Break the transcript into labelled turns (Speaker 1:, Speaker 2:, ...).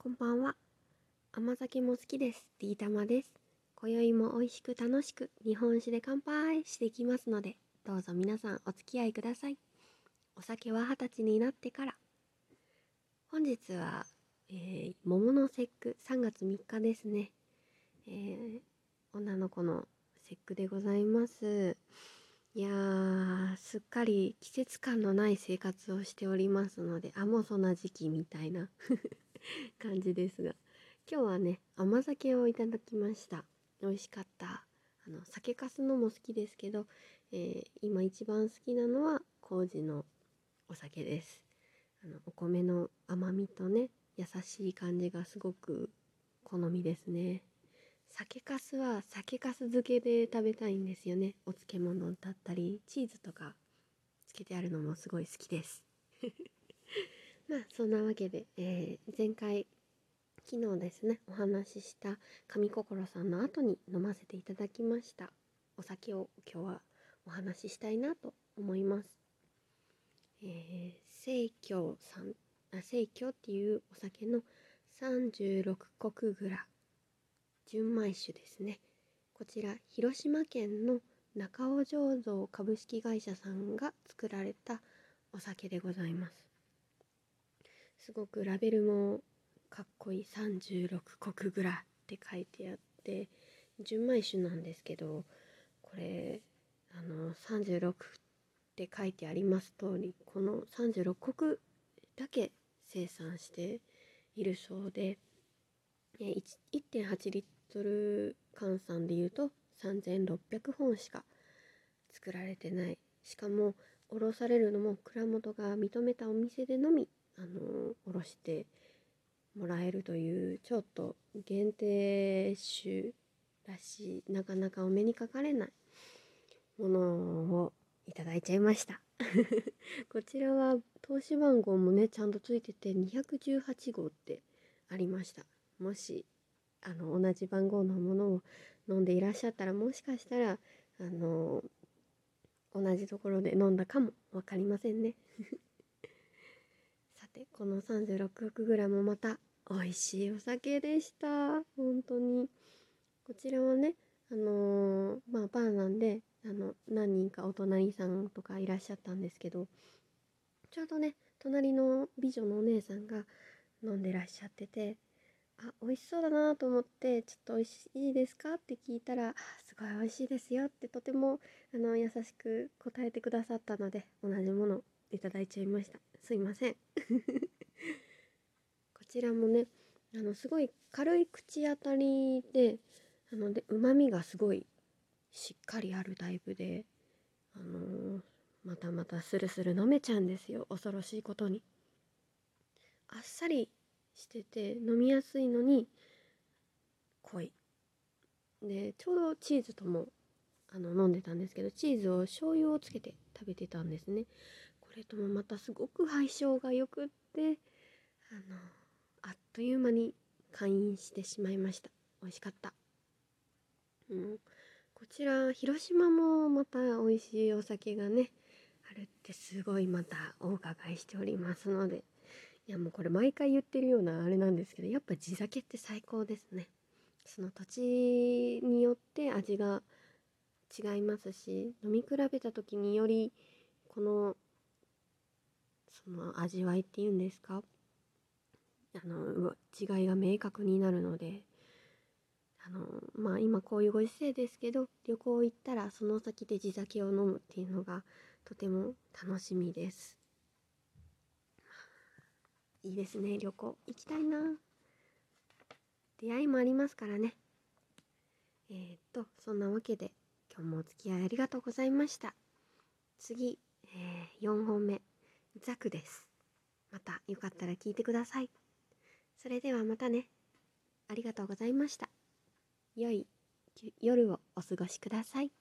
Speaker 1: こんばんは。甘酒も好きです。D 玉です。今宵も美味しく楽しく日本酒で乾杯していきますので、どうぞ皆さんお付き合いください。お酒は二十歳になってから。本日は、えー、桃の節句3月3日ですね。えー、女の子の節句でございます。いやー、すっかり季節感のない生活をしておりますので、あ、もうそんな時期みたいな 感じですが、今日はね、甘酒をいただきました。美味しかった。あの、酒粕のも好きですけど、えー今一番好きなのは麹のお酒です。あの、お米の甘みとね、優しい感じがすごく好みですね。酒粕は酒粕漬けで食べたいんですよねお漬物だったりチーズとかつけてあるのもすごい好きですまあそんなわけで、えー前回昨日ですねお話しした上心さんの後に飲ませていただきました。お酒を今日はお話ししたいなと思います。えー、清さんあ清京っていうお酒の36石蔵純米酒ですね。こちら広島県の中尾醸造株式会社さんが作られたお酒でございます。すごくラベルもかっこいい。36石蔵って書いてあって純米酒なんですけどこれあの36って書いてあります通りこの36石だけ生産しているそうで1.8リットル換算でいうと3600本しか作られてない。しかも卸されるのも蔵元が認めたお店でのみ、あのー卸してもらえるというちょっと限定種らしいなかなかお目にかかれないものをいただいちゃいました。こちらは投資番号もねちゃんとついてて218号ってありました。もしあの同じ番号のものを飲んでいらっしゃったらもしかしたらあの同じところで飲んだかも分かりませんね。この36億グラムまた美味しいお酒でした。本当に。こちらはねあのーまあバーなんであの何人かお隣さんとかいらっしゃったんですけどちょうどね隣の美女のお姉さんが飲んでらっしゃっててあ美味しそうだなと思ってちょっと美味しいですかって聞いたらすごい美味しいですよってとてもあの優しく答えてくださったので同じものいただいちゃいました。すいません。こちらもねあのすごい軽い口当たりであので旨味がすごいしっかりあるタイプであのーまたまたスルスル飲めちゃうんですよ。恐ろしいことに。あっさりしてて飲みやすいのに濃い。でちょうどチーズともあの飲んでたんですけどチーズを醤油をつけて食べてたんですね。れともまたすごく相性がよくってあのあっという間に会員してしまいました。美味しかった。うん。こちら広島もまた美味しいお酒がねあるってすごいまたお伺いしておりますのでいやもうこれ毎回言ってるようなあれなんですけどやっぱ地酒って最高ですね。その土地によって味が違いますし飲み比べた時によりこのその味わいっていうんですか？あの違いが明確になるのであのまあ今こういうご時世ですけど旅行行ったらその先で地酒を飲むっていうのがとても楽しみです。いいですね旅行行きたいな。出会いもありますからね。えー、っとそんなわけで今日もお付き合いありがとうございました。次、えー、4本目。ザクです。またよかったら聞いてください。それではまたね。ありがとうございました。良い夜をお過ごしください。